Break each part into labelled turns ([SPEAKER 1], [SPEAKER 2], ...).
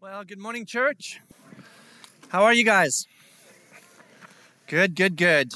[SPEAKER 1] Well, good morning, church. How are you guys? Good, good, good.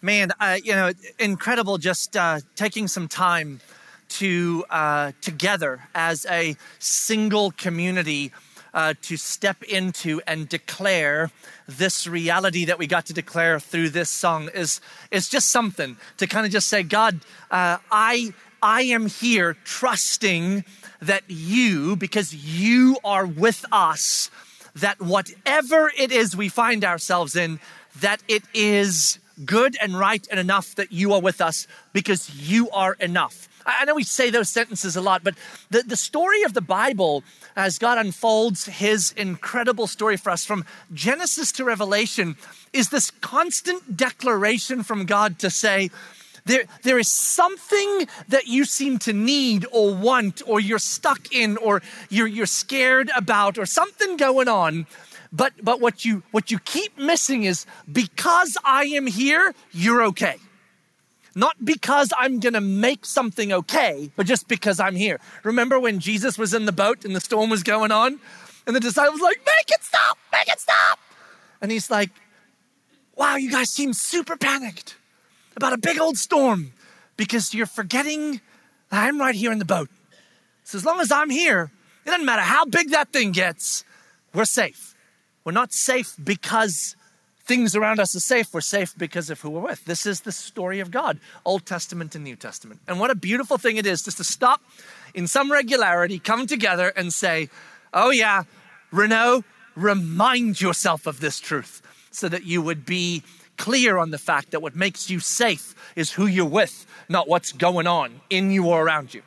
[SPEAKER 1] Man, uh, you know, incredible just uh, taking some time to uh, together as a single community uh, to step into and declare this reality that we got to declare through this song is is just something to kind of just say, God, uh, I I am here trusting that you, because you are with us, that whatever it is we find ourselves in, that it is good and right and enough that you are with us because you are enough. I know we say those sentences a lot, but the, the story of the Bible, as God unfolds his incredible story for us from Genesis to Revelation, is this constant declaration from God to say, there, there is something that you seem to need or want, or you're stuck in, or you're, you're scared about, or something going on. But, but what, you, what you keep missing is because I am here, you're okay. Not because I'm gonna make something okay, but just because I'm here. Remember when Jesus was in the boat and the storm was going on? And the disciples like, make it stop, make it stop. And he's like, wow, you guys seem super panicked about a big old storm because you're forgetting that I'm right here in the boat. So as long as I'm here, it doesn't matter how big that thing gets, we're safe. We're not safe because things around us are safe. We're safe because of who we're with. This is the story of God, Old Testament and New Testament. And what a beautiful thing it is just to stop in some regularity, come together and say, Oh, yeah, Renault, remind yourself of this truth so that you would be clear on the fact that what makes you safe is who you're with, not what's going on in you or around you.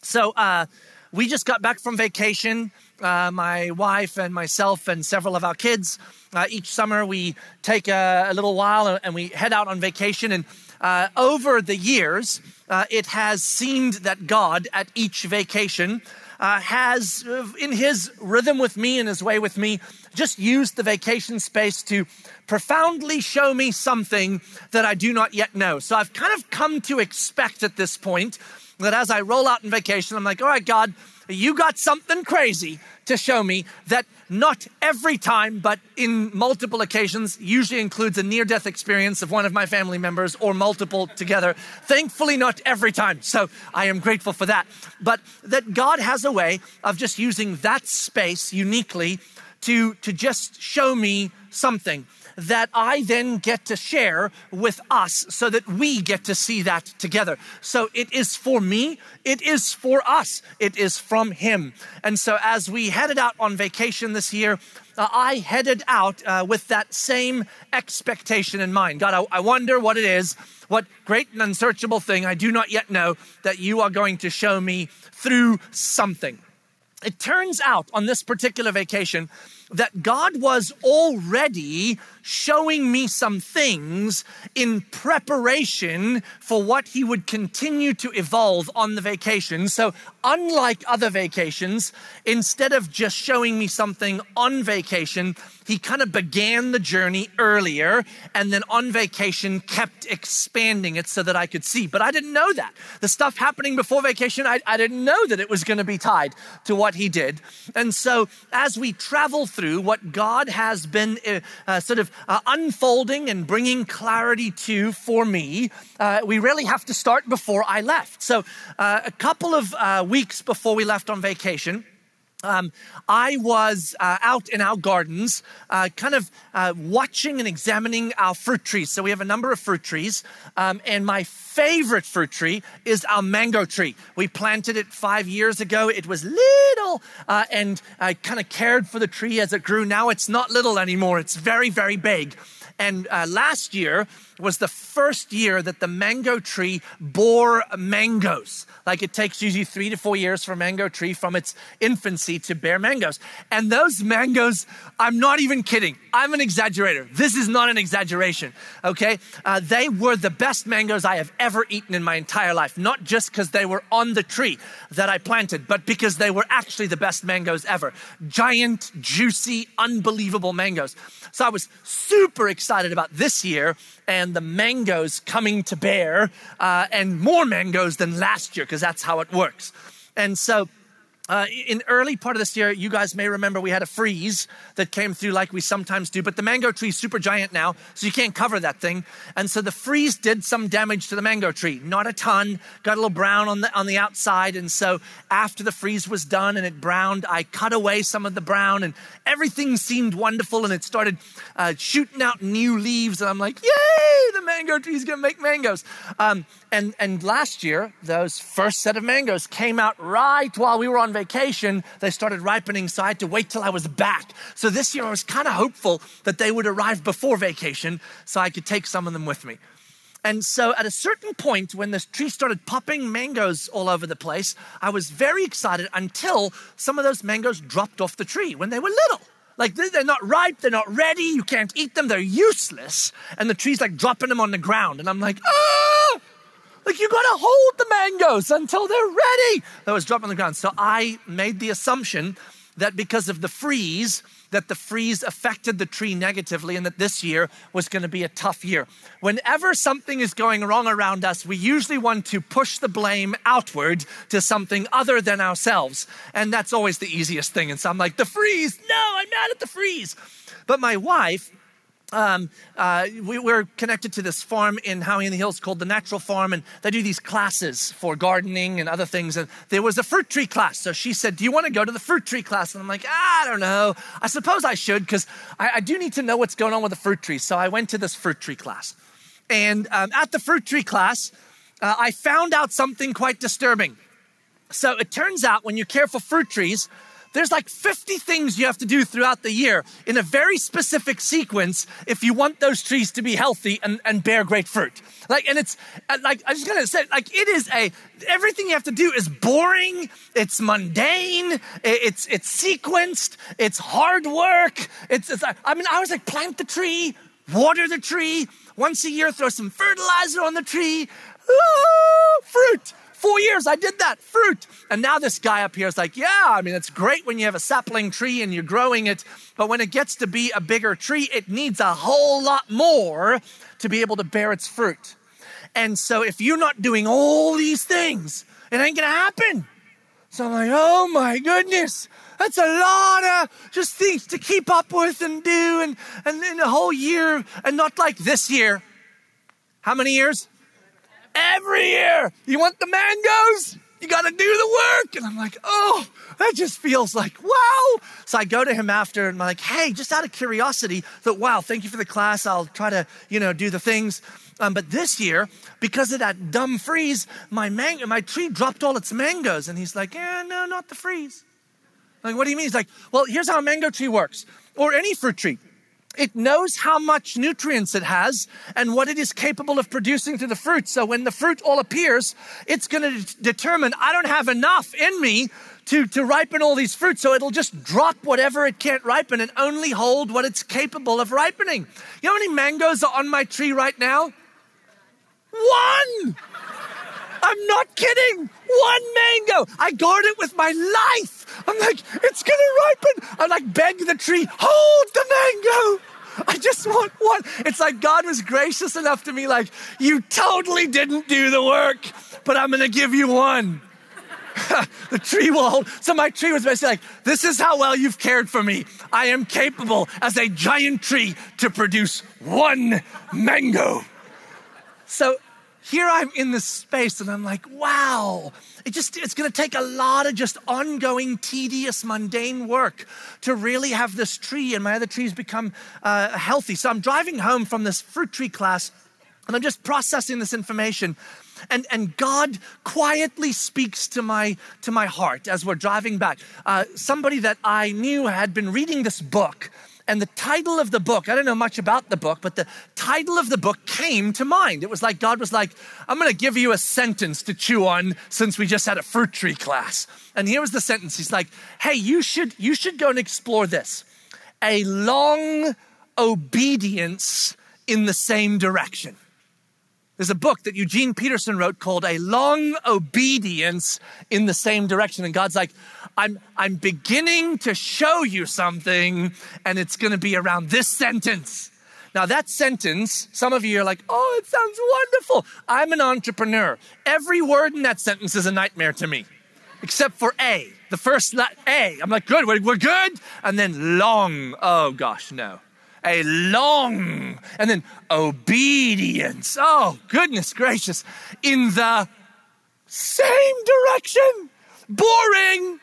[SPEAKER 1] So, uh, we just got back from vacation. Uh, my wife and myself and several of our kids. Uh, each summer, we take a, a, little while and we head out on vacation. And uh, over the years, uh, it has seemed that God, at each vacation, uh, has, uh, in his rhythm with me and his way with me, just used the vacation space to profoundly show me something that I do not yet know. So I've kind of come to expect at this point that as I roll out in vacation, I'm like, all right, God, you got something crazy to show me that not every time, but in multiple occasions, usually includes a near death experience of one of my family members or multiple together. Thankfully, not every time. So I am grateful for that. But that God has a way of just using that space uniquely to, to just show me something that I then get to share with us so that we get to see that together. So it is for me, it is for us, it is from Him. And so as we headed out on vacation this year, uh, I headed out uh, with that same expectation in mind. God, I, I wonder what it is, what great and unsearchable thing I do not yet know that you are going to show me through something. It turns out on this particular vacation that God was already showing me some things in preparation for what he would continue to evolve on the vacation. So, unlike other vacations, instead of just showing me something on vacation, he kind of began the journey earlier and then on vacation kept expanding it so that I could see. But I didn't know that. The stuff happening before vacation, I, I didn't know that it was going to be tied to what he did. And so as we travel through what God has been uh, uh, sort of uh, unfolding and bringing clarity to for me, uh, we really have to start before I left. So uh, a couple of uh, weeks before we left on vacation, um, I was uh, out in our gardens, uh, kind of uh, watching and examining our fruit trees. So we have a number of fruit trees, um, and my favorite fruit tree is our mango tree. We planted it five years ago. It was little, uh, and I kind of cared for the tree as it grew. Now it's not little anymore. It's very, very big. And uh, last year was the first year that the mango tree bore mangoes. Like it takes usually three to four years for a mango tree from its infancy to bear mangoes. And those mangoes, I'm not even kidding. I'm an exaggerator. This is not an exaggeration, okay? Uh, they were the best mangoes I have ever eaten in my entire life. Not just because they were on the tree that I planted, but because they were actually the best mangoes ever. Giant, juicy, unbelievable mangoes. So I was super excited about this year and the mangoes coming to bear, uh, and more mangoes than last year, because that's how it works. And so uh, in early part of this year, you guys may remember we had a freeze that came through like we sometimes do, but the mango tree is super giant now, so you can't cover that thing. And so the freeze did some damage to the mango tree. Not a ton, got a little brown on the on the outside. And so after the freeze was done and it browned, I cut away some of the brown, and everything seemed wonderful. And it started uh, shooting out new leaves, and I'm like, yay! The mango tree is gonna make mangoes. Um, and and last year, those first set of mangoes came out right while we were on vacation, they started ripening, so I had to wait till I was back. So this year I was kind of hopeful that they would arrive before vacation so I could take some of them with me. And so at a certain point, when this tree started popping mangoes all over the place, I was very excited until some of those mangoes dropped off the tree when they were little. Like they're not ripe, they're not ready, you can't eat them, they're useless. And the tree's like dropping them on the ground. And I'm like, ah! Like you gotta hold the mangoes until they're ready. That was dropped on the ground. So I made the assumption that because of the freeze, that the freeze affected the tree negatively and that this year was going to be a tough year. Whenever something is going wrong around us, we usually want to push the blame outward to something other than ourselves. And that's always the easiest thing. And so I'm like, the freeze, no, I'm mad at the freeze. But my wife, um, uh, we, are connected to this farm in Howey in the Hills called the Natural Farm, and they do these classes for gardening and other things. And there was a fruit tree class. So she said, Do you want to go to the fruit tree class? And I'm like, I don't know. I suppose I should because I, I, do need to know what's going on with the fruit tree. So I went to this fruit tree class. And um, at the fruit tree class, uh, I found out something quite disturbing. So it turns out when you care for fruit trees, there's like 50 things you have to do throughout the year in a very specific sequence if you want those trees to be healthy and, and bear great fruit. Like, and it's uh, like, I'm just gonna say, like, it is a, everything you have to do is boring, it's mundane, it's, it's sequenced, it's hard work. It's, it's I mean, I was like, plant the tree, water the tree, once a year, throw some fertilizer on the tree, fruit Four years I did that, fruit. And now this guy up here is like, yeah, I mean, it's great when you have a sapling tree and you're growing it, but when it gets to be a bigger tree, it needs a whole lot more to be able to bear its fruit. And so if you're not doing all these things, it ain't gonna happen. So I'm like, oh my goodness, that's a lot of just things to keep up with and do and, and in a whole year and not like this year. How many years? Every year. You want the mangoes? You got to do the work. And I'm like, oh, that just feels like, wow. So I go to him after and I'm like, hey, just out of curiosity, that, wow, thank you for the class. I'll try to, you know, do the things. Um, but this year, because of that dumb freeze, my mango, my tree dropped all its mangoes. And he's like, yeah, no, not the freeze. I'm like, what do you mean? He's like, well, here's how a mango tree works, or any fruit tree. It knows how much nutrients it has and what it is capable of producing to the fruit. So when the fruit all appears, it's going to determine I don't have enough in me to, to ripen all these fruits. So it'll just drop whatever it can't ripen and only hold what it's capable of ripening. You know how many mangoes are on my tree right now? One! I'm not kidding. One mango. I guard it with my life. I'm like, it's gonna ripen. I like beg the tree, hold the mango. I just want one. It's like God was gracious enough to me, like, you totally didn't do the work, but I'm gonna give you one. the tree will hold. So my tree was basically like, this is how well you've cared for me. I am capable as a giant tree to produce one mango. So here I'm in this space and I'm like, wow, it just, it's going to take a lot of just ongoing, tedious, mundane work to really have this tree and my other trees become uh, healthy. So I'm driving home from this fruit tree class and I'm just processing this information. And, and God quietly speaks to my, to my heart as we're driving back. Uh, somebody that I knew had been reading this book and the title of the book, I don't know much about the book, but the title of the book came to mind. It was like God was like, I'm going to give you a sentence to chew on since we just had a fruit tree class. And here was the sentence. He's like, "Hey, you should you should go and explore this. A long obedience in the same direction." There's a book that Eugene Peterson wrote called A Long Obedience in the Same Direction. And God's like, I'm, I'm beginning to show you something, and it's going to be around this sentence. Now, that sentence, some of you are like, oh, it sounds wonderful. I'm an entrepreneur. Every word in that sentence is a nightmare to me. except for A. The first la- A. I'm like, good, we're, we're good. And then long. Oh gosh, no. A long. And then obedience. Oh, goodness gracious. In the same direction. Boring.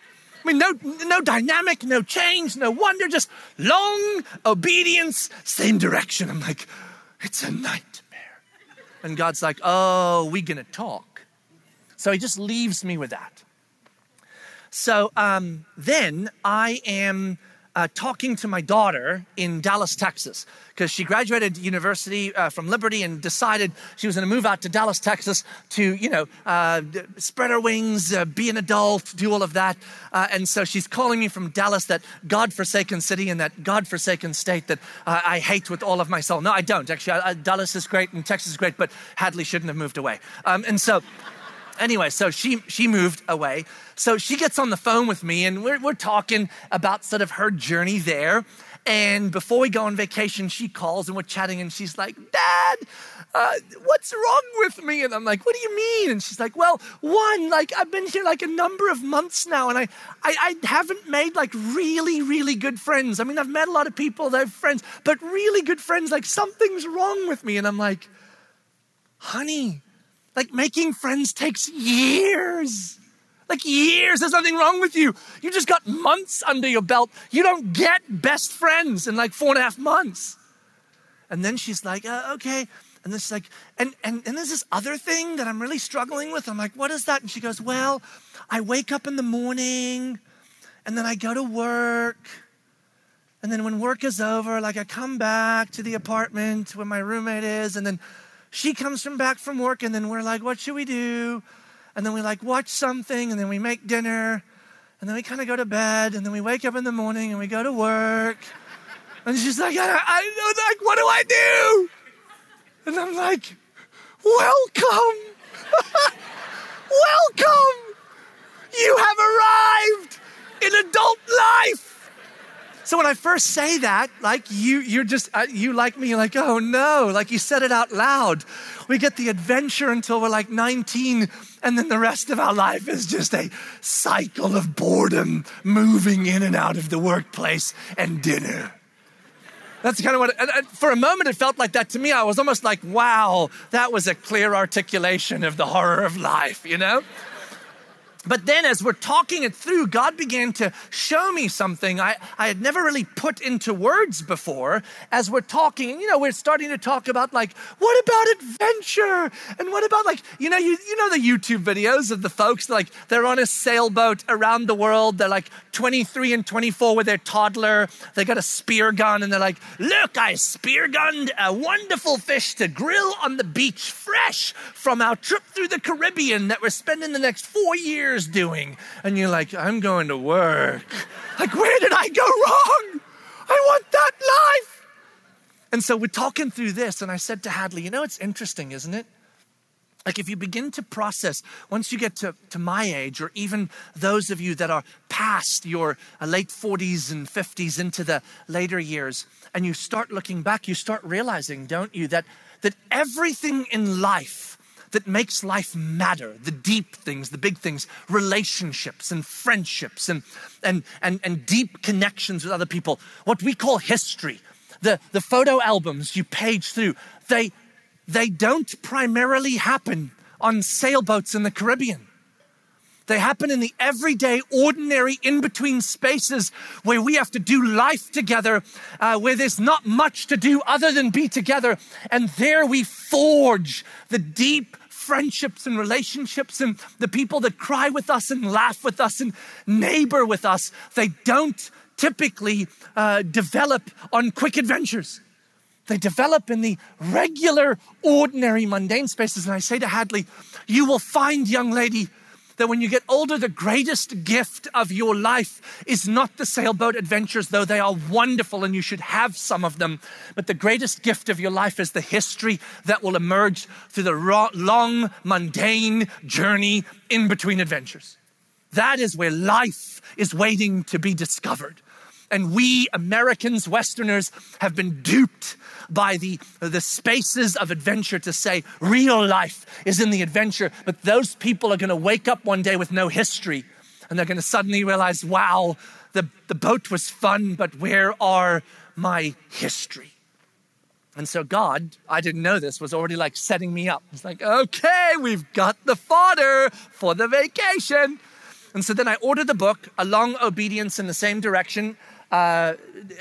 [SPEAKER 1] Mean, no, no dynamic, no change, no wonder, just long obedience, same direction. I'm like, it's a nightmare. And God's like, oh, we gonna talk. So he just leaves me with that. So um, then I am uh, talking to my daughter in Dallas, Texas, because she graduated university uh, from Liberty and decided she was going to move out to Dallas, Texas to, you know, uh, spread her wings, uh, be an adult, do all of that. Uh, and so she's calling me from Dallas, that God-forsaken city and that God-forsaken state that uh, I hate with all of my soul. No, I don't. Actually, Dallas is great and Texas is great, but Hadley shouldn't have moved away. Um, and so anyway, so she she moved away. So she gets on the phone with me, and we're we're talking about sort of her journey there. And before we go on vacation, she calls and we're chatting, and she's like, "Dad, uh, what's wrong with me?" And I'm like, "What do you mean?" And she's like, "Well, one, like I've been here like a number of months now, and I, I, I haven't made like really, really good friends. I mean, I've met a lot of people, they're friends, but really good friends. Like something's wrong with me." And I'm like, "Honey, like making friends takes years. Like years, there's nothing wrong with you. You just got months under your belt. You don't get best friends in like four and a half months. And then she's like, uh, okay. And this is like, and, and, and there's this other thing that I'm really struggling with. I'm like, what is that? And she goes, well, I wake up in the morning and then I go to work. And then when work is over, like I come back to the apartment where my roommate is, and then she comes from back from work, and then we're like, what should we do? And then we like watch something, and then we make dinner, and then we kind of go to bed, and then we wake up in the morning and we go to work. And she's like, I, I know, like, what do I do? And I'm like, welcome. welcome. You have arrived in adult life. So when I first say that, like you, you're just, uh, you like me, you're like, oh no, like you said it out loud. We get the adventure until we're like 19, and then the rest of our life is just a cycle of boredom, moving in and out of the workplace and dinner. That's kind of what, for a moment it felt like that to me. I was almost like, wow, that was a clear articulation of the horror of life, you know? But then, as we're talking it through, God began to show me something I, I had never really put into words before. As we're talking, and you know, we're starting to talk about like, what about adventure? And what about like, you know, you, you know, the YouTube videos of the folks, like they're on a sailboat around the world. They're like 23 and 24 with their toddler. They got a spear gun and they're like, look, I spear gunned a wonderful fish to grill on the beach fresh from our trip through the Caribbean that we're spending the next four years doing. And you're like, I'm going to work. Like, where did I go wrong? I want that life. And so we're talking through this, and I said to Hadley, you know, it's interesting, isn't it? Like, if you begin to process, once you get to, to my age, or even those of you that are past your uh, late 40s and 50s into the later years, and you start looking back, you start realizing, don't you, that, that everything in life that makes life matter the deep things, the big things, relationships and friendships and, and, and, and deep connections with other people, what we call history. The, the photo albums you page through, they, they don't primarily happen on sailboats in the Caribbean. They happen in the everyday, ordinary, in between spaces where we have to do life together, uh, where there's not much to do other than be together. And there we forge the deep friendships and relationships and the people that cry with us and laugh with us and neighbor with us. They don't typically uh, develop on quick adventures. They develop in the regular, ordinary, mundane spaces. And I say to Hadley, you will find, young lady, that when you get older, the greatest gift of your life is not the sailboat adventures, though they are wonderful and you should have some of them. But the greatest gift of your life is the history that will emerge through the long, mundane journey in between adventures. That is where life is waiting to be discovered. And we Americans, Westerners, have been duped by the, the spaces of adventure to say real life is in the adventure. But those people are going to wake up one day with no history and they're going to suddenly realize, wow, the, the boat was fun, but where are my history? And so God, I didn't know this, was already like setting me up. It's like, okay, we've got the fodder for the vacation. And so then I ordered the book, A Long Obedience in the Same Direction. Uh,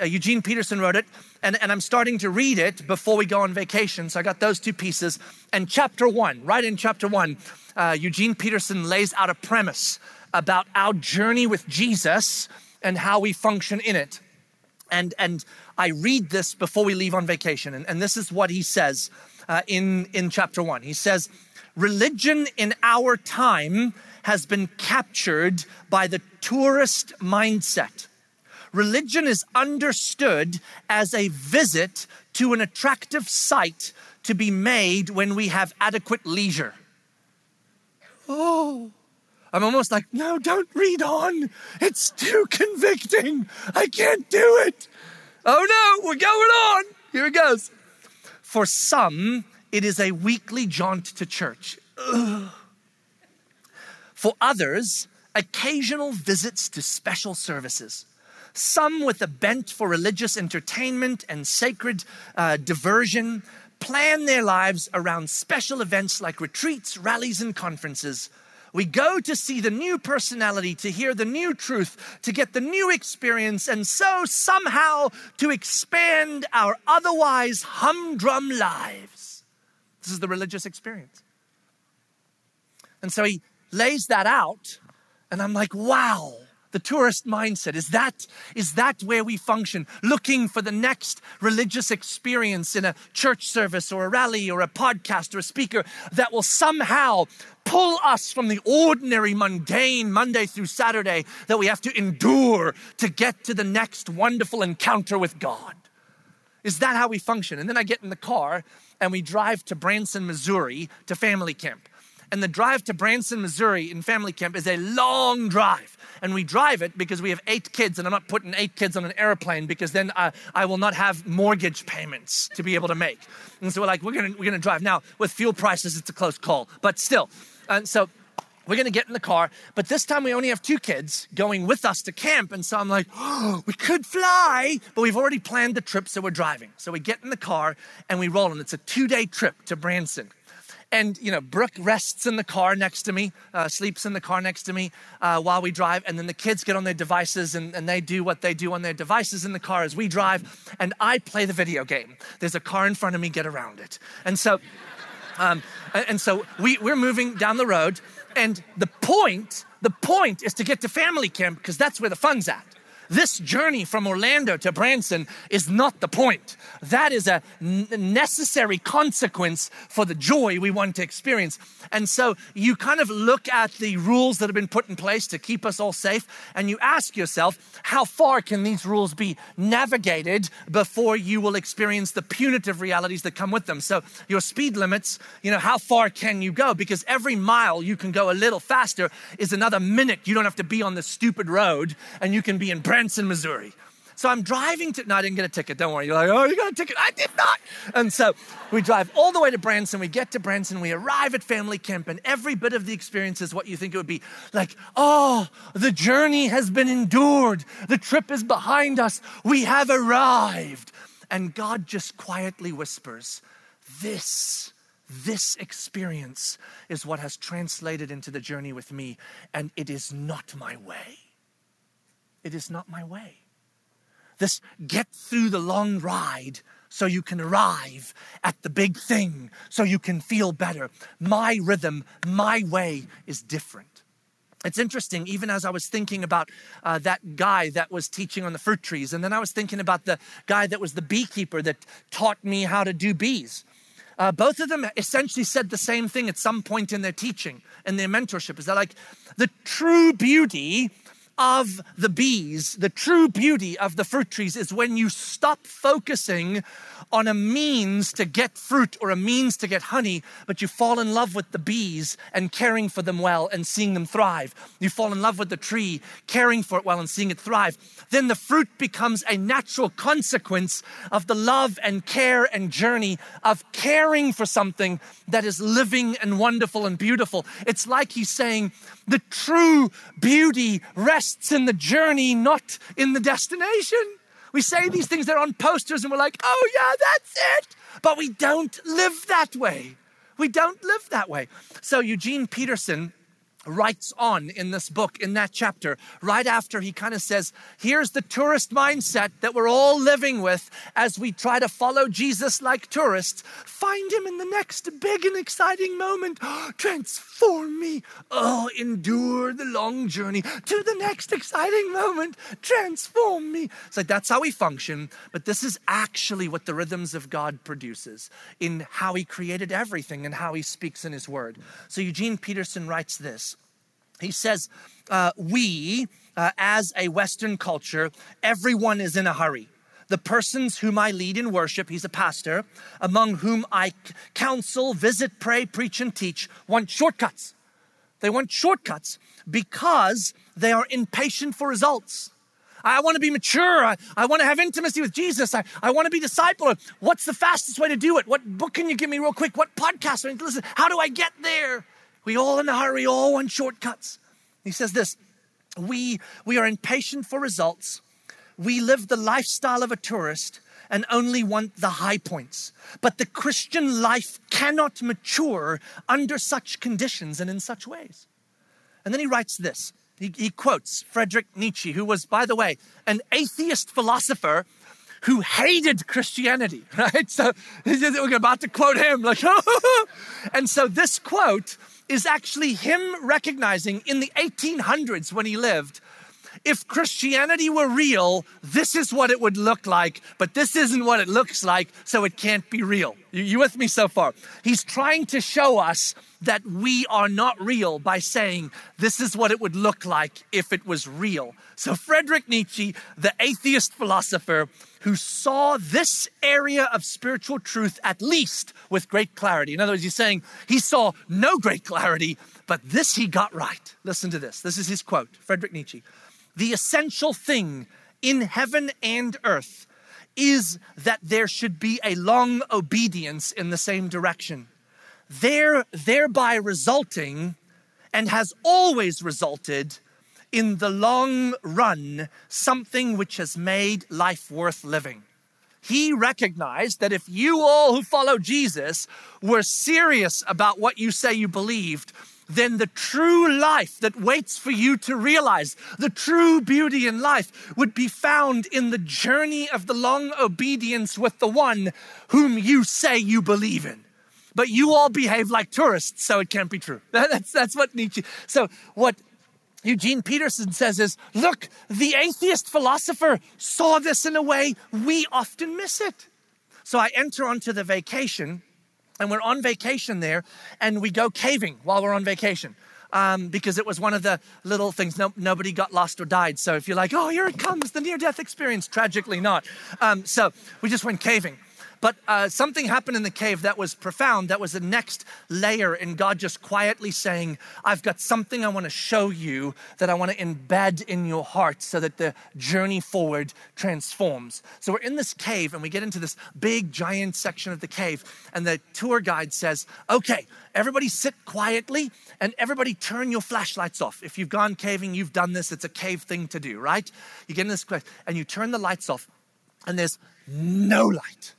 [SPEAKER 1] Eugene Peterson wrote it, and, and I'm starting to read it before we go on vacation. So I got those two pieces. And chapter one, right in chapter one, uh, Eugene Peterson lays out a premise about our journey with Jesus and how we function in it. And, and I read this before we leave on vacation. And, and this is what he says uh, in, in chapter one. He says, Religion in our time has been captured by the tourist mindset. Religion is understood as a visit to an attractive site to be made when we have adequate leisure. Oh, I'm almost like, no, don't read on. It's too convicting. I can't do it. Oh no, we're going on. Here it goes. For some, it is a weekly jaunt to church. Ugh. For others, occasional visits to special services. Some with a bent for religious entertainment and sacred uh, diversion plan their lives around special events like retreats, rallies, and conferences we go to see the new personality, to hear the new truth, to get the new experience, and so somehow to expand our otherwise humdrum lives. This is the religious experience. And so he lays that out, and I'm like, wow the tourist mindset. Is that is that where we function? Looking for the next religious experience in a church service or a rally or a podcast or a speaker that will somehow pull us from the ordinary mundane monday through saturday that we have to endure to get to the next wonderful encounter with god. Is that how we function? And then i get in the car and we drive to branson missouri to family camp and the drive to branson missouri in family camp is a long drive and we drive it because we have eight kids, and I'm not putting eight kids on an airplane because then I, I will not have mortgage payments to be able to make. And so we're like, we're gonna we're gonna drive. Now with fuel prices, it's a close call, but still. And so we're gonna get in the car, but this time we only have two kids going with us to camp. And so I'm like, oh, we could fly, but we've already planned the trip, so we're driving. So we get in the car and we roll, and it's a two day trip to Branson. And, you know, Brooke rests in the car next to me, uh, sleeps in the car next to me uh, while we drive. And then the kids get on their devices and, and they do what they do on their devices in the car as we drive. And I play the video game. There's a car in front of me, get around it. And so, um, and so we, we're moving down the road. And the point, the point is to get to family camp because that's where the fun's at. This journey from Orlando to Branson is not the point. That is a necessary consequence for the joy we want to experience. And so you kind of look at the rules that have been put in place to keep us all safe, and you ask yourself, how far can these rules be navigated before you will experience the punitive realities that come with them? So your speed limits, you know, how far can you go? Because every mile you can go a little faster is another minute you don't have to be on the stupid road and you can be in Branson, Missouri. So I'm driving to, no, I didn't get a ticket. Don't worry. You're like, oh, you got a ticket. I did not. And so we drive all the way to Branson. We get to Branson. We arrive at family camp, and every bit of the experience is what you think it would be. Like, oh, the journey has been endured. The trip is behind us. We have arrived. And God just quietly whispers, this this experience is what has translated into the journey with me, and it is not my way. It is not my way. This get through the long ride so you can arrive at the big thing, so you can feel better. My rhythm, my way is different. It's interesting, even as I was thinking about uh, that guy that was teaching on the fruit trees, and then I was thinking about the guy that was the beekeeper that taught me how to do bees. Uh, both of them essentially said the same thing at some point in their teaching and their mentorship is that like the true beauty of the bees, the true beauty of the fruit trees is when you stop focusing on a means to get fruit or a means to get honey, but you fall in love with the bees and caring for them well and seeing them thrive. You fall in love with the tree, caring for it well and seeing it thrive. Then the fruit becomes a natural consequence of the love and care and journey of caring for something that is living and wonderful and beautiful. It's like he's saying, the true beauty rests in the journey, not in the destination. We say these things, they're on posters, and we're like, oh, yeah, that's it. But we don't live that way. We don't live that way. So, Eugene Peterson writes on in this book, in that chapter, right after he kind of says, Here's the tourist mindset that we're all living with as we try to follow Jesus like tourists. Find him in the next big and exciting moment. Transform me. Oh, endure the long journey to the next exciting moment. Transform me. So that's how we function, but this is actually what the rhythms of God produces in how he created everything and how he speaks in his word. So Eugene Peterson writes this. He says, uh, We, uh, as a Western culture, everyone is in a hurry. The persons whom I lead in worship, he's a pastor, among whom I counsel, visit, pray, preach, and teach, want shortcuts. They want shortcuts because they are impatient for results. I want to be mature. I, I want to have intimacy with Jesus. I, I want to be discipled. What's the fastest way to do it? What book can you give me real quick? What podcast? I to listen. How do I get there? We all in a hurry, all want shortcuts. He says this we, we are impatient for results. We live the lifestyle of a tourist and only want the high points. But the Christian life cannot mature under such conditions and in such ways. And then he writes this. He, he quotes Friedrich Nietzsche, who was, by the way, an atheist philosopher who hated Christianity, right? So we're about to quote him, like, and so this quote is actually him recognizing in the 1800s when he lived if Christianity were real, this is what it would look like, but this isn't what it looks like, so it can't be real. You, you, with me so far? He's trying to show us that we are not real by saying this is what it would look like if it was real. So, Friedrich Nietzsche, the atheist philosopher who saw this area of spiritual truth at least with great clarity. In other words, he's saying he saw no great clarity, but this he got right. Listen to this. This is his quote Frederick Nietzsche. The essential thing in heaven and earth is that there should be a long obedience in the same direction, there, thereby resulting and has always resulted in the long run something which has made life worth living. He recognized that if you all who follow Jesus were serious about what you say you believed, then the true life that waits for you to realize, the true beauty in life, would be found in the journey of the long obedience with the one whom you say you believe in. But you all behave like tourists, so it can't be true. That's, that's what Nietzsche. So, what Eugene Peterson says is look, the atheist philosopher saw this in a way we often miss it. So, I enter onto the vacation and we're on vacation there, and we go caving while we're on vacation. Um, because it was one of the little things. No, nobody got lost or died. So if you're like, oh, here it comes, the near death experience, tragically not. Um, so we just went caving. But uh, something happened in the cave that was profound. That was the next layer in God just quietly saying, I've got something I want to show you that I want to embed in your heart so that the journey forward transforms. So we're in this cave and we get into this big, giant section of the cave. And the tour guide says, Okay, everybody sit quietly and everybody turn your flashlights off. If you've gone caving, you've done this. It's a cave thing to do, right? You get in this place and you turn the lights off and there's no light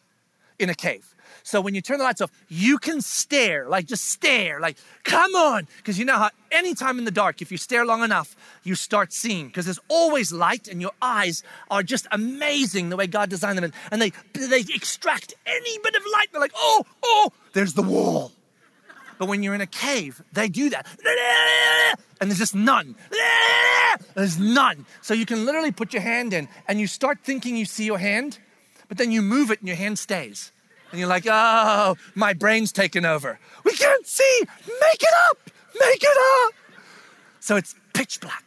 [SPEAKER 1] in a cave. So when you turn the lights off, you can stare, like just stare, like, come on. Because you know how anytime in the dark, if you stare long enough, you start seeing. Because there's always light, and your eyes are just amazing the way God designed them. And they, they extract any bit of light. They're like, oh, oh, there's the wall. But when you're in a cave, they do that. And there's just none. There's none. So you can literally put your hand in and you start thinking you see your hand but then you move it and your hand stays. And you're like, oh, my brain's taken over. We can't see. Make it up. Make it up. So it's pitch black.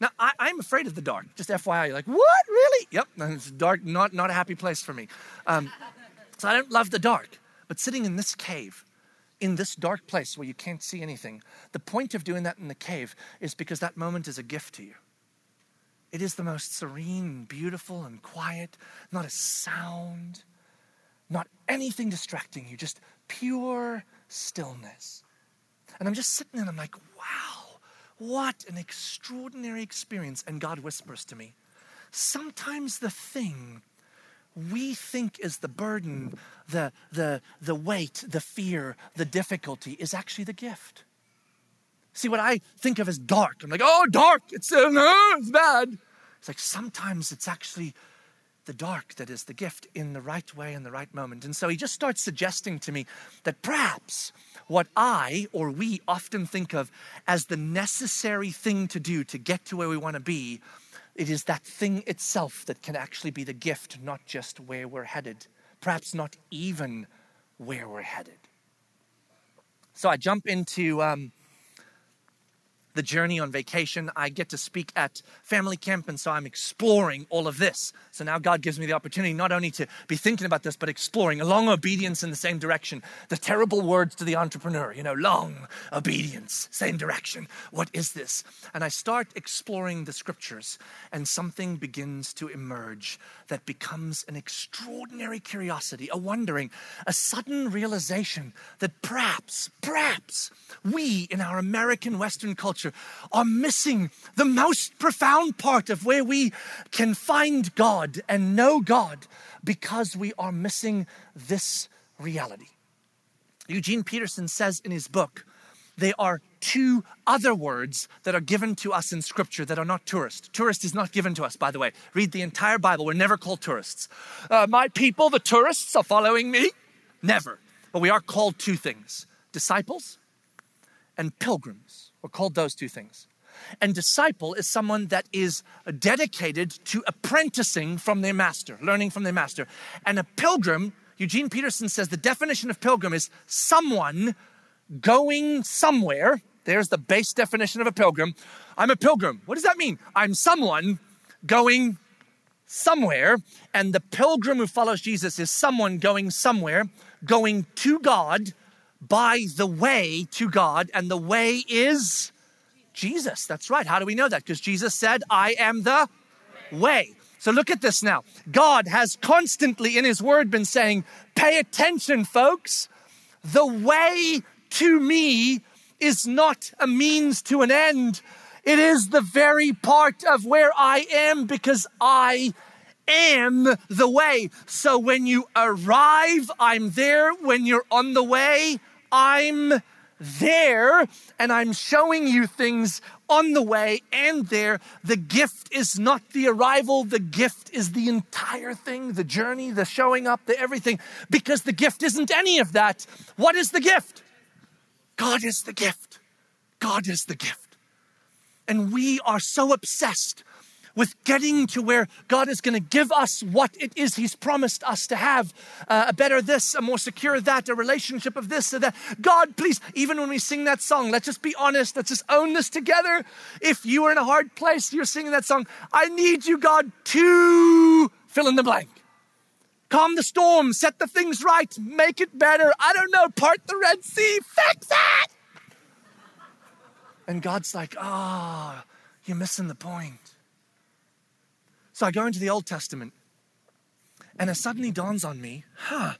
[SPEAKER 1] Now, I, am afraid of the dark. Just FYI, you're like, what? Really? Yep, it's dark, not, not a happy place for me. Um, so I don't love the dark. But sitting in this cave, in this dark place where you can't see anything, the point of doing that in the cave is because that moment is a gift to you. It is the most serene, beautiful, and quiet, not a sound, not anything distracting you, just pure stillness. And I'm just sitting there and I'm like, wow, what an extraordinary experience. And God whispers to me, sometimes the thing we think is the burden, the, the, the weight, the fear, the difficulty is actually the gift. See, what I think of as dark, I'm like, oh, dark, it's, uh, it's bad. It's like sometimes it's actually the dark that is the gift in the right way in the right moment. And so he just starts suggesting to me that perhaps what I or we often think of as the necessary thing to do to get to where we want to be, it is that thing itself that can actually be the gift, not just where we're headed, perhaps not even where we're headed. So I jump into um, the journey on vacation. I get to speak at family camp, and so I'm exploring all of this. So now God gives me the opportunity not only to be thinking about this, but exploring a long obedience in the same direction. The terrible words to the entrepreneur, you know, long obedience, same direction. What is this? And I start exploring the scriptures, and something begins to emerge that becomes an extraordinary curiosity, a wondering, a sudden realization that perhaps, perhaps we in our American Western culture are missing the most profound part of where we can find God and know God because we are missing this reality. Eugene Peterson says in his book, there are two other words that are given to us in scripture that are not tourist. Tourist is not given to us, by the way. Read the entire Bible. We're never called tourists. Uh, my people, the tourists, are following me. Never. But we are called two things disciples and pilgrims. We're called those two things. And disciple is someone that is dedicated to apprenticing from their master, learning from their master. And a pilgrim, Eugene Peterson says the definition of pilgrim is someone going somewhere. There's the base definition of a pilgrim. I'm a pilgrim. What does that mean? I'm someone going somewhere. And the pilgrim who follows Jesus is someone going somewhere, going to God by the way to God. And the way is Jesus. That's right. How do we know that? Because Jesus said, I am the way. So look at this now. God has constantly in His Word been saying, pay attention, folks. The way to me is not a means to an end. It is the very part of where I am because I am the way. So when you arrive, I'm there. When you're on the way, I'm there and I'm showing you things on the way and there. The gift is not the arrival, the gift is the entire thing, the journey, the showing up, the everything, because the gift isn't any of that. What is the gift? God is the gift. God is the gift. And we are so obsessed with getting to where God is going to give us what it is He's promised us to have uh, a better this, a more secure that, a relationship of this or that. God, please, even when we sing that song, let's just be honest, let's just own this together. If you are in a hard place, you're singing that song, I need you, God, to fill in the blank. Calm the storm, set the things right, make it better. I don't know, part the Red Sea, fix it. And God's like, ah, oh, you're missing the point. So I go into the Old Testament, and it suddenly dawns on me, huh,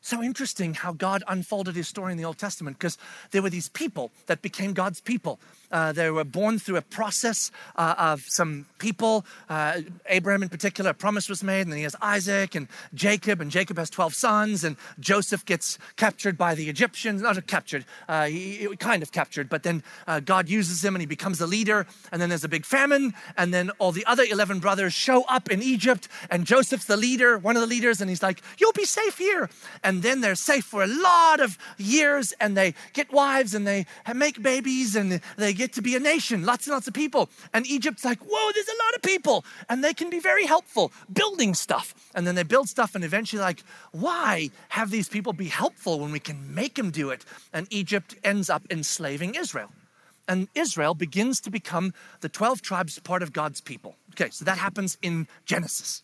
[SPEAKER 1] so interesting how God unfolded his story in the Old Testament because there were these people that became God's people. Uh, they were born through a process uh, of some people. Uh, Abraham, in particular, a promise was made, and then he has Isaac and Jacob, and Jacob has 12 sons, and Joseph gets captured by the Egyptians. Not captured, uh, he, kind of captured, but then uh, God uses him and he becomes the leader. And then there's a big famine, and then all the other 11 brothers show up in Egypt, and Joseph's the leader, one of the leaders, and he's like, You'll be safe here. And then they're safe for a lot of years, and they get wives, and they make babies, and they get to be a nation, lots and lots of people. And Egypt's like, whoa, there's a lot of people. And they can be very helpful building stuff. And then they build stuff, and eventually, like, why have these people be helpful when we can make them do it? And Egypt ends up enslaving Israel. and Israel begins to become the 12 tribes part of God's people. Okay, so that happens in Genesis.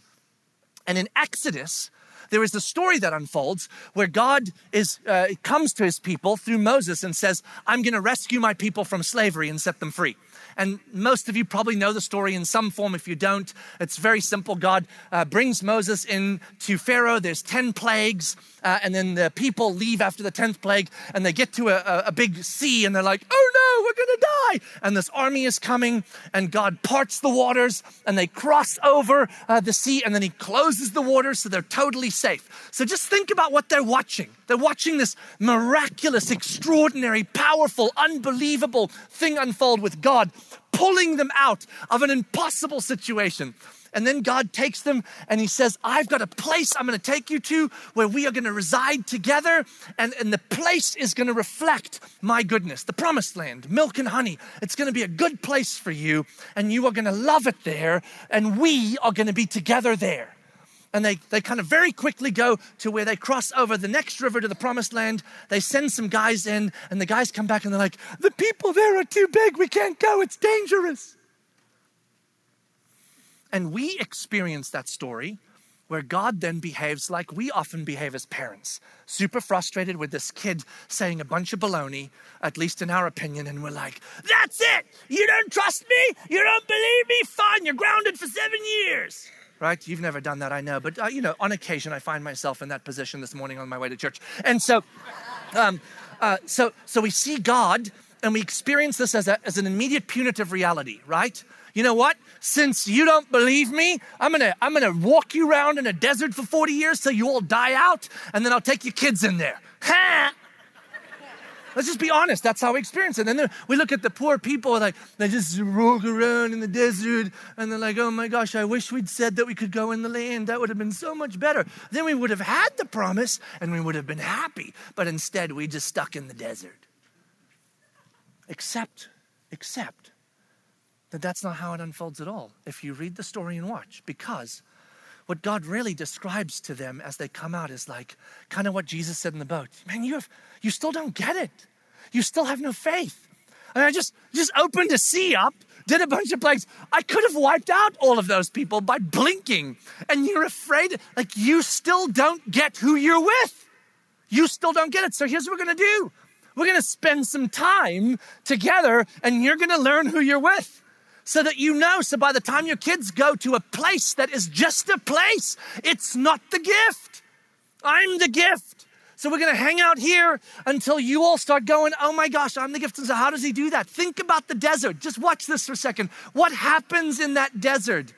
[SPEAKER 1] And in Exodus, there is a story that unfolds where God is uh, comes to his people through Moses and says, "I'm going to rescue my people from slavery and set them free." And most of you probably know the story in some form. If you don't, it's very simple. God uh, brings Moses in to Pharaoh. There's 10 plagues. Uh, and then the people leave after the 10th plague and they get to a, a, big sea and they're like, oh no, we're going to die. And this army is coming and God parts the waters and they cross over uh, the sea and then he closes the waters so they're totally safe. So just think about what they're watching. They're watching this miraculous, extraordinary, powerful, unbelievable thing unfold with God pulling them out of an impossible situation. And then God takes them and He says, I've got a place I'm going to take you to where we are going to reside together. And, and the place is going to reflect my goodness, the promised land, milk and honey. It's going to be a good place for you, and you are going to love it there. And we are going to be together there and they, they kind of very quickly go to where they cross over the next river to the promised land. They send some guys in, and the guys come back and they're like, The people there are too big. We can't go. It's dangerous. And we experience that story where God then behaves like we often behave as parents super frustrated with this kid saying a bunch of baloney, at least in our opinion, and we're like, That's it! You don't trust me? You don't believe me? Fine, you're grounded for seven years right? You've never done that, I know. But, uh, you know, on occasion, I find myself in that position this morning on my way to church. And so, um, uh, so, so we see God and we experience this as, a, as an immediate punitive reality, right? You know what? Since you don't believe me, I'm gonna, I'm gonna walk you around in a desert for 40 years till you all die out, and then I'll take your kids in there. Ha! Let's just be honest. That's how we experience it. And then we look at the poor people, like they just walk around in the desert, and they're like, "Oh my gosh, I wish we'd said that we could go in the land. That would have been so much better. Then we would have had the promise, and we would have been happy. But instead, we just stuck in the desert. Except, except that that's not how it unfolds at all. If you read the story and watch, because what God really describes to them as they come out is like kind of what Jesus said in the boat. Man, you have you still don't get it. You still have no faith. And I just just opened a sea up, did a bunch of plagues. I could have wiped out all of those people by blinking. And you're afraid, like you still don't get who you're with. You still don't get it. So here's what we're gonna do. We're gonna spend some time together and you're gonna learn who you're with so that you know. So by the time your kids go to a place that is just a place, it's not the gift. I'm the gift. So we're going to hang out here until you all start going, oh my gosh, I'm the gift. And so how does he do that? Think about the desert. Just watch this for a second. What happens in that desert?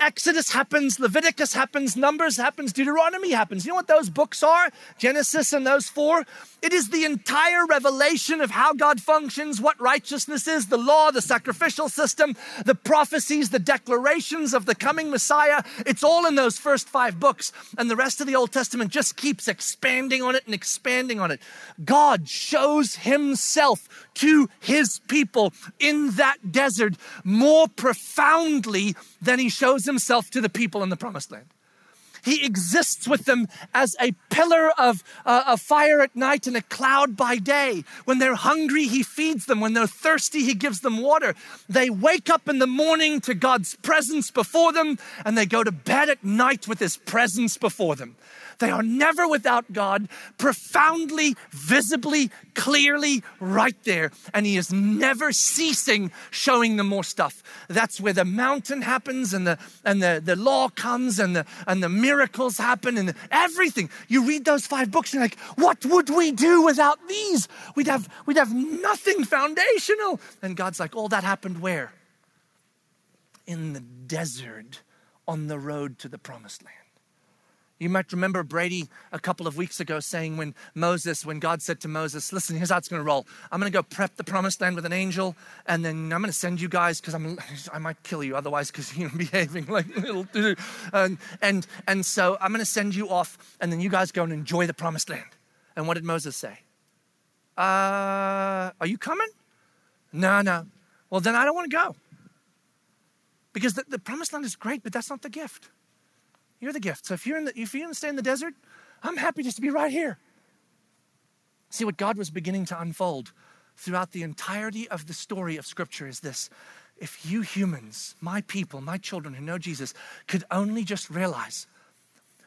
[SPEAKER 1] Exodus happens, Leviticus happens, Numbers happens, Deuteronomy happens. You know what those books are? Genesis and those four? It is the entire revelation of how God functions, what righteousness is, the law, the sacrificial system, the prophecies, the declarations of the coming Messiah. It's all in those first five books. And the rest of the Old Testament just keeps expanding on it and expanding on it. God shows himself to his people in that desert more profoundly than he shows himself to the people in the promised land. He exists with them as a pillar of, uh, of fire at night and a cloud by day. When they're hungry, He feeds them. When they're thirsty, He gives them water. They wake up in the morning to God's presence before them, and they go to bed at night with His presence before them. They are never without God, profoundly, visibly, clearly right there. And He is never ceasing showing them more stuff. That's where the mountain happens and the and the, the law comes and the and the miracles happen and everything. You read those five books, and you're like, what would we do without these? We'd have we'd have nothing foundational. And God's like, all that happened where? In the desert on the road to the promised land. You might remember Brady a couple of weeks ago saying when Moses, when God said to Moses, listen, here's how it's going to roll. I'm going to go prep the promised land with an angel, and then I'm going to send you guys because I'm I might kill you otherwise because you're behaving like little and, and and so I'm going to send you off, and then you guys go and enjoy the promised land. And what did Moses say? Uh, are you coming? No, no. Well, then I don't want to go because the, the promised land is great, but that's not the gift. You're the gift. So if you're in the, if you're stay in the desert, I'm happy just to be right here. See what God was beginning to unfold throughout the entirety of the story of Scripture is this. If you humans, my people, my children who know Jesus, could only just realize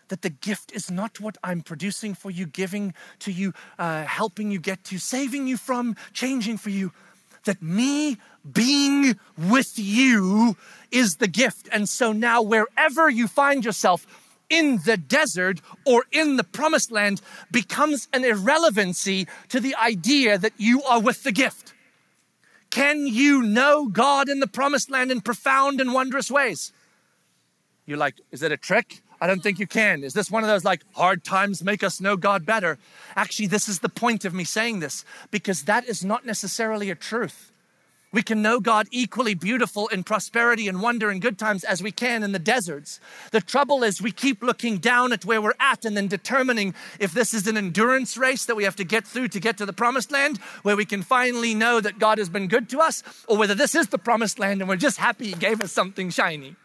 [SPEAKER 1] that the gift is not what I'm producing for you, giving to you, uh, helping you get to, saving you from, changing for you, that me being with you is the gift. And so now, wherever you find yourself, in the desert or in the promised land becomes an irrelevancy to the idea that you are with the gift. Can you know God in the promised land in profound and wondrous ways? You're like, is it a trick? I don't think you can. Is this one of those like hard times make us know God better? Actually, this is the point of me saying this because that is not necessarily a truth. We can know God equally beautiful in prosperity and wonder and good times as we can in the deserts. The trouble is, we keep looking down at where we're at and then determining if this is an endurance race that we have to get through to get to the promised land, where we can finally know that God has been good to us, or whether this is the promised land and we're just happy He gave us something shiny.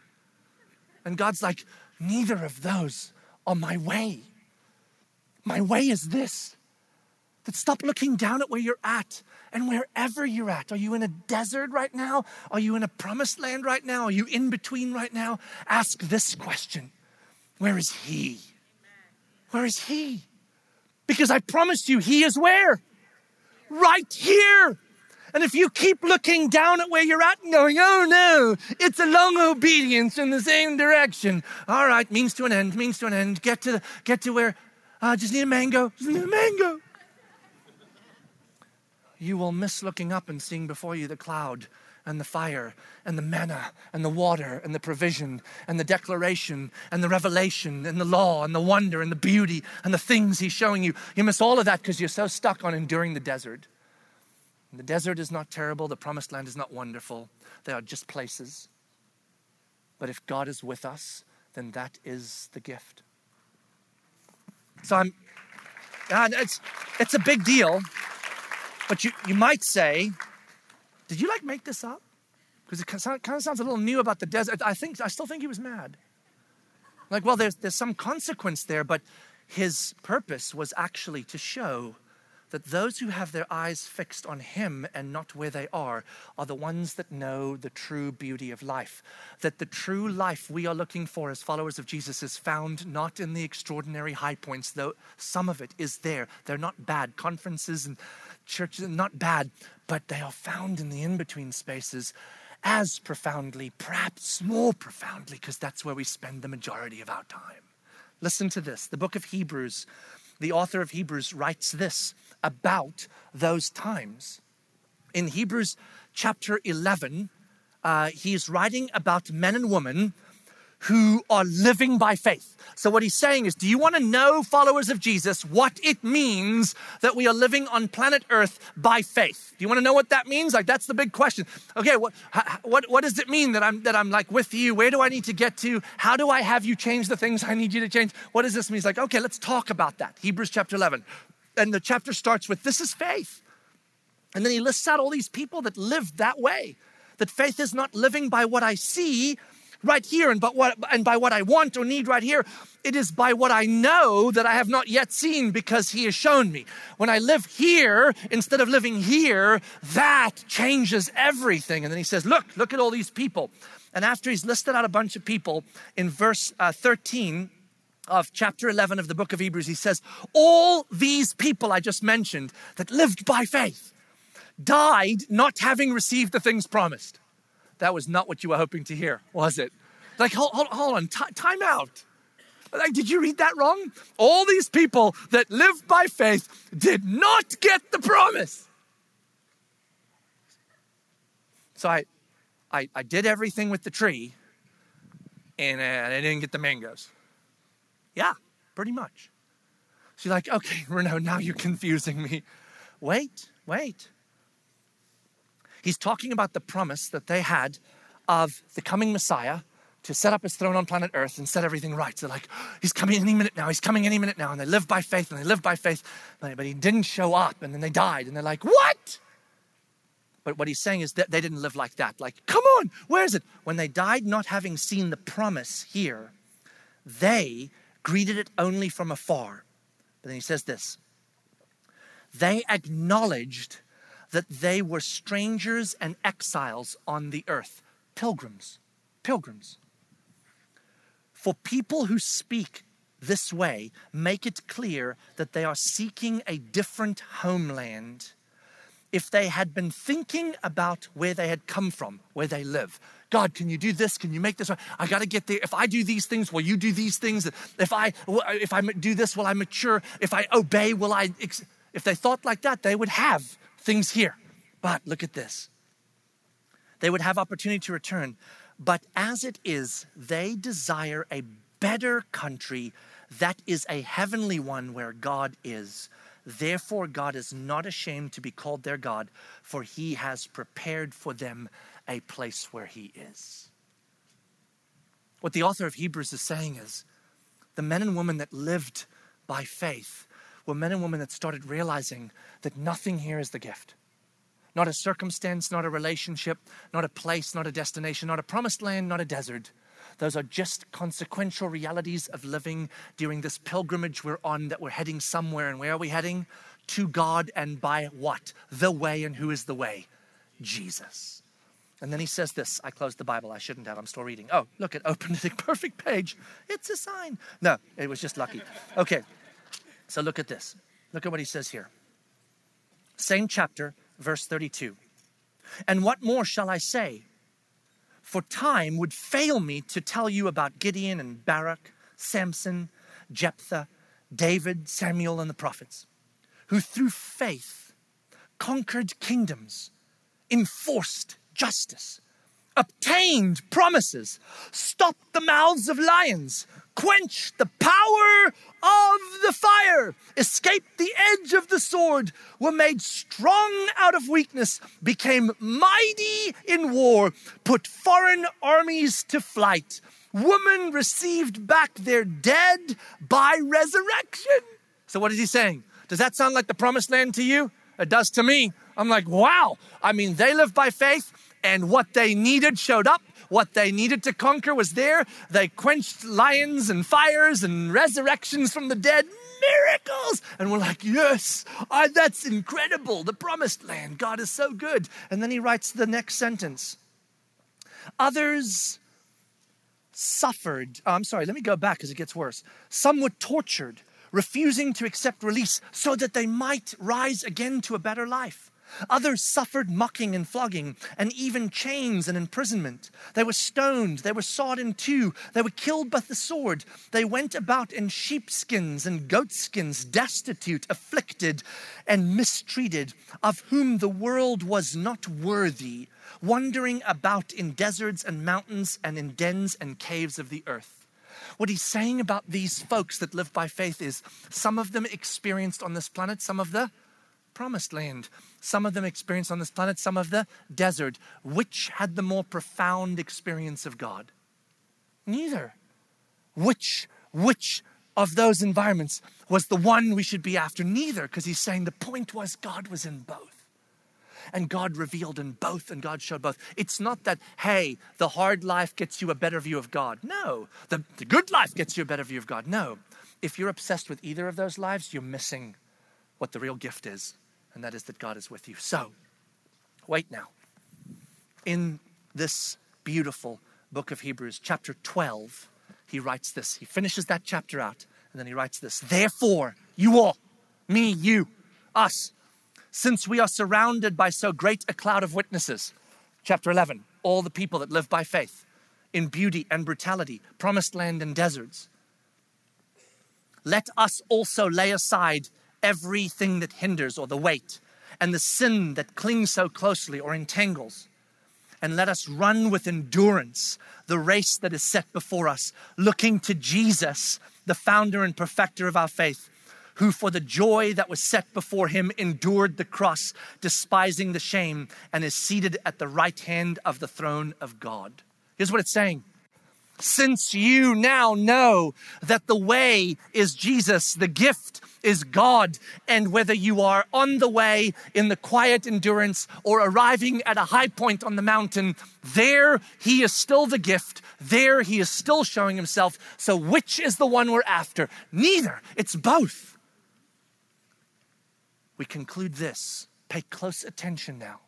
[SPEAKER 1] And God's like, neither of those are my way. My way is this that stop looking down at where you're at and wherever you're at, are you in a desert right now? Are you in a promised land right now? Are you in between right now? Ask this question Where is He? Where is He? Because I promise you, He is where? Right here. And if you keep looking down at where you're at and going, oh no, it's a long obedience in the same direction. All right, means to an end, means to an end. Get to the, get to where, I uh, just need a mango, just need a mango you will miss looking up and seeing before you the cloud and the fire and the manna and the water and the provision and the declaration and the revelation and the law and the wonder and the beauty and the things he's showing you. You miss all of that because you're so stuck on enduring the desert. The desert is not terrible, the promised land is not wonderful. They are just places. But if God is with us, then that is the gift. So I'm, and it's, it's a big deal. But you, you might say, did you like make this up? Because it kind of sounds a little new about the desert. I think I still think he was mad. Like, well, there's there's some consequence there, but his purpose was actually to show that those who have their eyes fixed on Him and not where they are are the ones that know the true beauty of life. That the true life we are looking for as followers of Jesus is found not in the extraordinary high points, though some of it is there. They're not bad. Conferences and churches are not bad, but they are found in the in between spaces as profoundly, perhaps more profoundly, because that's where we spend the majority of our time. Listen to this. The book of Hebrews, the author of Hebrews writes this about those times. In Hebrews chapter 11, uh, he's writing about men and women who are living by faith. So, what he's saying is, do you want to know, followers of Jesus, what it means that we are living on planet Earth by faith? Do you want to know what that means? Like, that's the big question. Okay, what, what, what does it mean that I'm, that I'm like with you? Where do I need to get to? How do I have you change the things I need you to change? What does this mean? He's like, okay, let's talk about that. Hebrews chapter 11. And the chapter starts with, this is faith. And then he lists out all these people that lived that way. That faith is not living by what I see, right here and, but what, and by what I want or need right here. It is by what I know that I have not yet seen because He has shown me. When I live here instead of living here, that changes everything. And then He says, Look, look at all these people. And after He's listed out a bunch of people in verse uh, 13, of chapter 11 of the book of Hebrews, he says, All these people I just mentioned that lived by faith died not having received the things promised. That was not what you were hoping to hear, was it? Like, hold, hold, hold on, T- time out. Like, did you read that wrong? All these people that lived by faith did not get the promise. So I, I, I did everything with the tree, and, I didn't get the mangoes. Yeah, pretty much. She's like, okay, Renault, now you're confusing me. Wait, wait. He's talking about the promise that they had of the coming Messiah to set up his throne on planet Earth and set everything right. So, like, he's coming any minute now, he's coming any minute now. And they live by faith and they live by faith, but he didn't show up and then they died. And they're like, what? But what he's saying is that they didn't live like that. Like, come on, where is it? When they died, not having seen the promise here, they greeted it only from afar. But then he says this they acknowledged that they were strangers and exiles on the earth, pilgrims, pilgrims. For people who speak this way, make it clear that they are seeking a different homeland if they had been thinking about where they had come from, where they live. God, can you do this? Can you make this? I got to get there. If I do these things, will you do these things? If I if I do this, will I mature? If I obey, will I? If they thought like that, they would have things here. But look at this. They would have opportunity to return. But as it is, they desire a better country that is a heavenly one where God is. Therefore, God is not ashamed to be called their God, for he has prepared for them a place where he is. What the author of Hebrews is saying is the men and women that lived by faith were men and women that started realizing that nothing here is the gift. Not a circumstance, not a relationship, not a place, not a destination, not a promised land, not a desert. Those are just consequential realities of living during this pilgrimage we're on that we're heading somewhere. And where are we heading? To God and by what? The way. And who is the way? Jesus. And then he says this. I closed the Bible. I shouldn't have. I'm still reading. Oh, look, it opened the perfect page. It's a sign. No, it was just lucky. Okay. So look at this. Look at what he says here. Same chapter, verse 32. And what more shall I say? for time would fail me to tell you about Gideon and Barak, Samson, Jephthah, David, Samuel, and the prophets, who through faith conquered kingdoms, enforced justice, obtained promises, stopped the mouths of lions, quenched the power of the fire, escaped the edge of the sword, were made strong out of weakness, became mighty in war, put foreign armies to flight. Women received back their dead by resurrection. So, what is he saying? Does that sound like the promised land to you? It does to me. I'm like, wow. I mean, they live by faith, and what they needed showed up what they needed to conquer was there. They quenched lions and fires and resurrections from the dead. Miracles! And we're like, yes, oh, that's incredible. The promised land. God is so good. And then he writes the next sentence Others suffered. Oh, I'm sorry, let me go back because it gets worse. Some were tortured, refusing to accept release so that they might rise again to a better life. Others suffered mocking and flogging, and even chains and imprisonment. They were stoned, they were sawed in two, they were killed by the sword. They went about in sheepskins and goatskins, destitute, afflicted, and mistreated, of whom the world was not worthy, wandering about in deserts and mountains and in dens and caves of the earth. What he's saying about these folks that live by faith is some of them experienced on this planet some of the promised land. Some of them experienced on this planet, some of the desert. Which had the more profound experience of God? Neither. Which, which of those environments was the one we should be after? Neither, because he's saying the point was God was in both. And God revealed in both, and God showed both. It's not that, hey, the hard life gets you a better view of God. No. The, the good life gets you a better view of God. No. If you're obsessed with either of those lives, you're missing what the real gift is and that is that God is with you. So, wait now. In this beautiful book of Hebrews, chapter 12, he writes this. He finishes that chapter out, and then he writes this Therefore, you all, me, you, us, since we are surrounded by so great a cloud of witnesses, chapter 11, all the people that live by faith in beauty and brutality, promised land and deserts. Let us also lay aside everything that hinders or the weight and the sin that clings so closely or entangles. And let us run with endurance the race that is set before us, looking to Jesus, the founder and perfecter of our faith, who for the joy that was set before him endured the cross, despising the shame, and is seated at the right hand of the throne of God. Here's what it's saying since you now know that the way is Jesus, the gift is God, and whether you are on the way in the quiet endurance or arriving at a high point on the mountain, there He is still the gift, there He is still showing Himself. So, which is the one we're after? Neither, it's both. We conclude this Pay close attention now.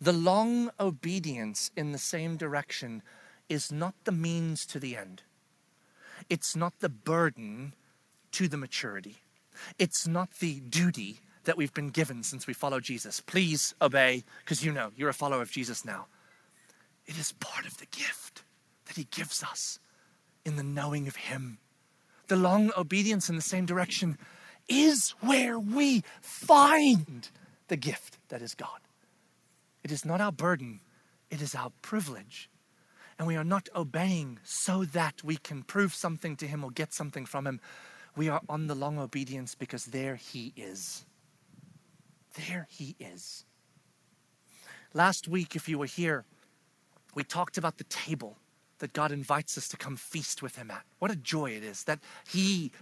[SPEAKER 1] The long obedience in the same direction is not the means to the end. It's not the burden to the maturity. It's not the duty that we've been given since we follow Jesus. Please obey, because you know you're a follower of Jesus now. It is part of the gift that He gives us in the knowing of Him. The long obedience in the same direction is where we find the gift that is God. It is not our burden, it is our privilege. And we are not obeying so that we can prove something to Him or get something from Him. We are on the long obedience because there He is. There He is. Last week, if you were here, we talked about the table that God invites us to come feast with Him at. What a joy it is that He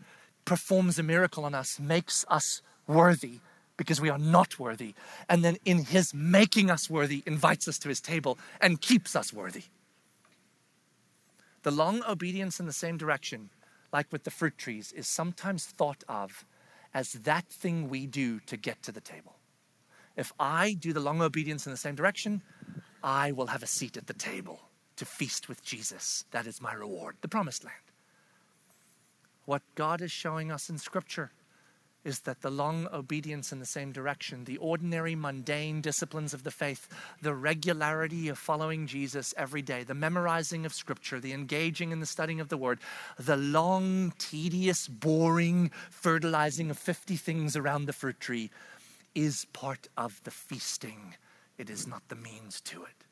[SPEAKER 1] performs a miracle on us, makes us worthy because we are not worthy. And then in His making us worthy, invites us to His table and keeps us worthy. The long obedience in the same direction, like with the fruit trees, is sometimes thought of as that thing we do to get to the table. If I do the long obedience in the same direction, I will have a seat at the table to feast with Jesus. That is my reward, the promised land. What God is showing us in Scripture is that the long obedience in the same direction, the ordinary, mundane disciplines of the faith, the regularity of following Jesus every day, the memorizing of Scripture, the engaging in the studying of the Word, the long, tedious, boring fertilizing of 50 things around the fruit tree is part of the feasting. It is not the means to it.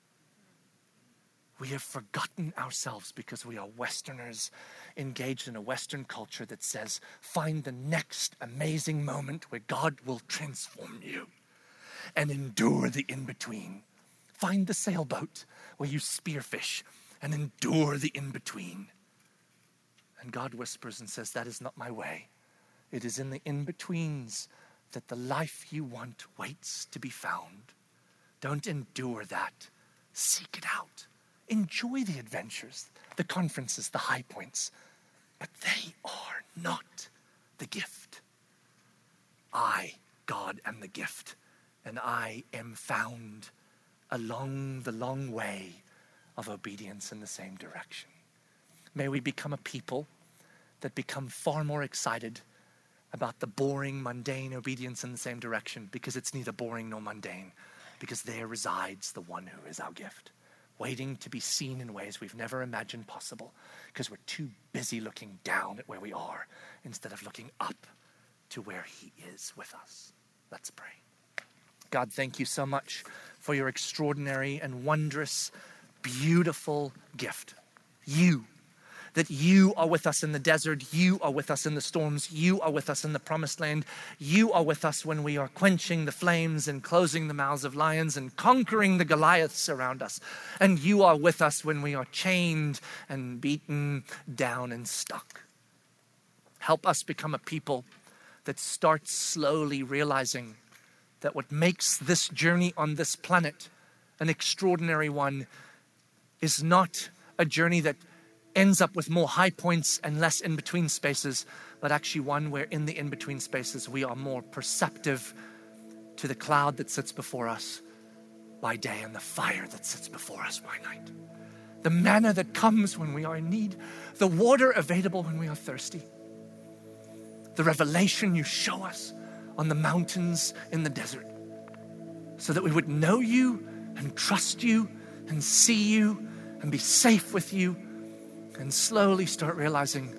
[SPEAKER 1] We have forgotten ourselves because we are Westerners engaged in a Western culture that says, find the next amazing moment where God will transform you and endure the in between. Find the sailboat where you spearfish and endure the in between. And God whispers and says, That is not my way. It is in the in betweens that the life you want waits to be found. Don't endure that, seek it out enjoy the adventures, the conferences, the high points, but they are not the gift. I, God, am the gift, and I am found along the long way of obedience in the same direction. May we become a people that become far more excited about the boring, mundane obedience in the same direction because it's neither boring nor mundane, because there resides the one who is our gift waiting to be seen in ways we've never imagined possible because we're too busy looking down at where we are instead of looking up to where He is with us. Let's pray. God, thank you so much for your extraordinary and wondrous, beautiful gift. You that you are with us in the desert, you are with us in the storms, you are with us in the promised land, you are with us when we are quenching the flames and closing the mouths of lions and conquering the Goliaths around us. And you are with us when we are chained and beaten down and stuck. Help us become a people that starts slowly realizing that what makes this journey on this planet an extraordinary one is not a journey that ends up with more high points and less in between spaces, but actually one where in the in between spaces we are more perceptive to the cloud that sits before us by day and the fire that sits before us by night. The manna that comes when we are in need, the water available when we are thirsty, the revelation you show us on the mountains in the desert, so that we would know you and trust you and see you and be safe with you and slowly start realizing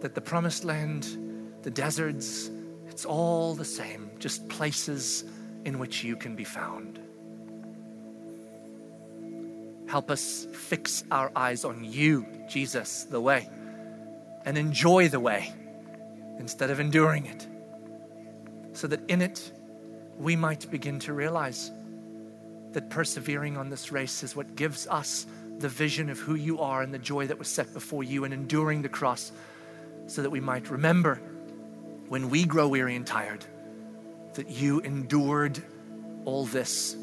[SPEAKER 1] that the promised land, the deserts, it's all the same, just places in which you can be found. Help us fix our eyes on you, Jesus, the way, and enjoy the way instead of enduring it, so that in it we might begin to realize that persevering on this race is what gives us the vision of who you are and the joy that was set before you and enduring the cross so that we might remember when we grow weary and tired that you endured all this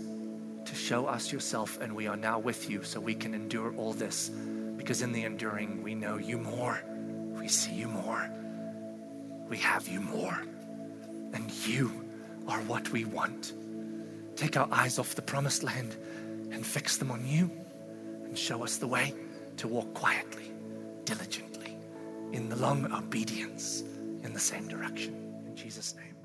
[SPEAKER 1] to show us yourself and we are now with you so we can endure all this because in the enduring we know you more. We see you more. We have you more. And you are what we want. Take our eyes off the promised land and fix them on you and show us the way to walk quietly, diligently, in the long obedience in the same direction. In Jesus' name.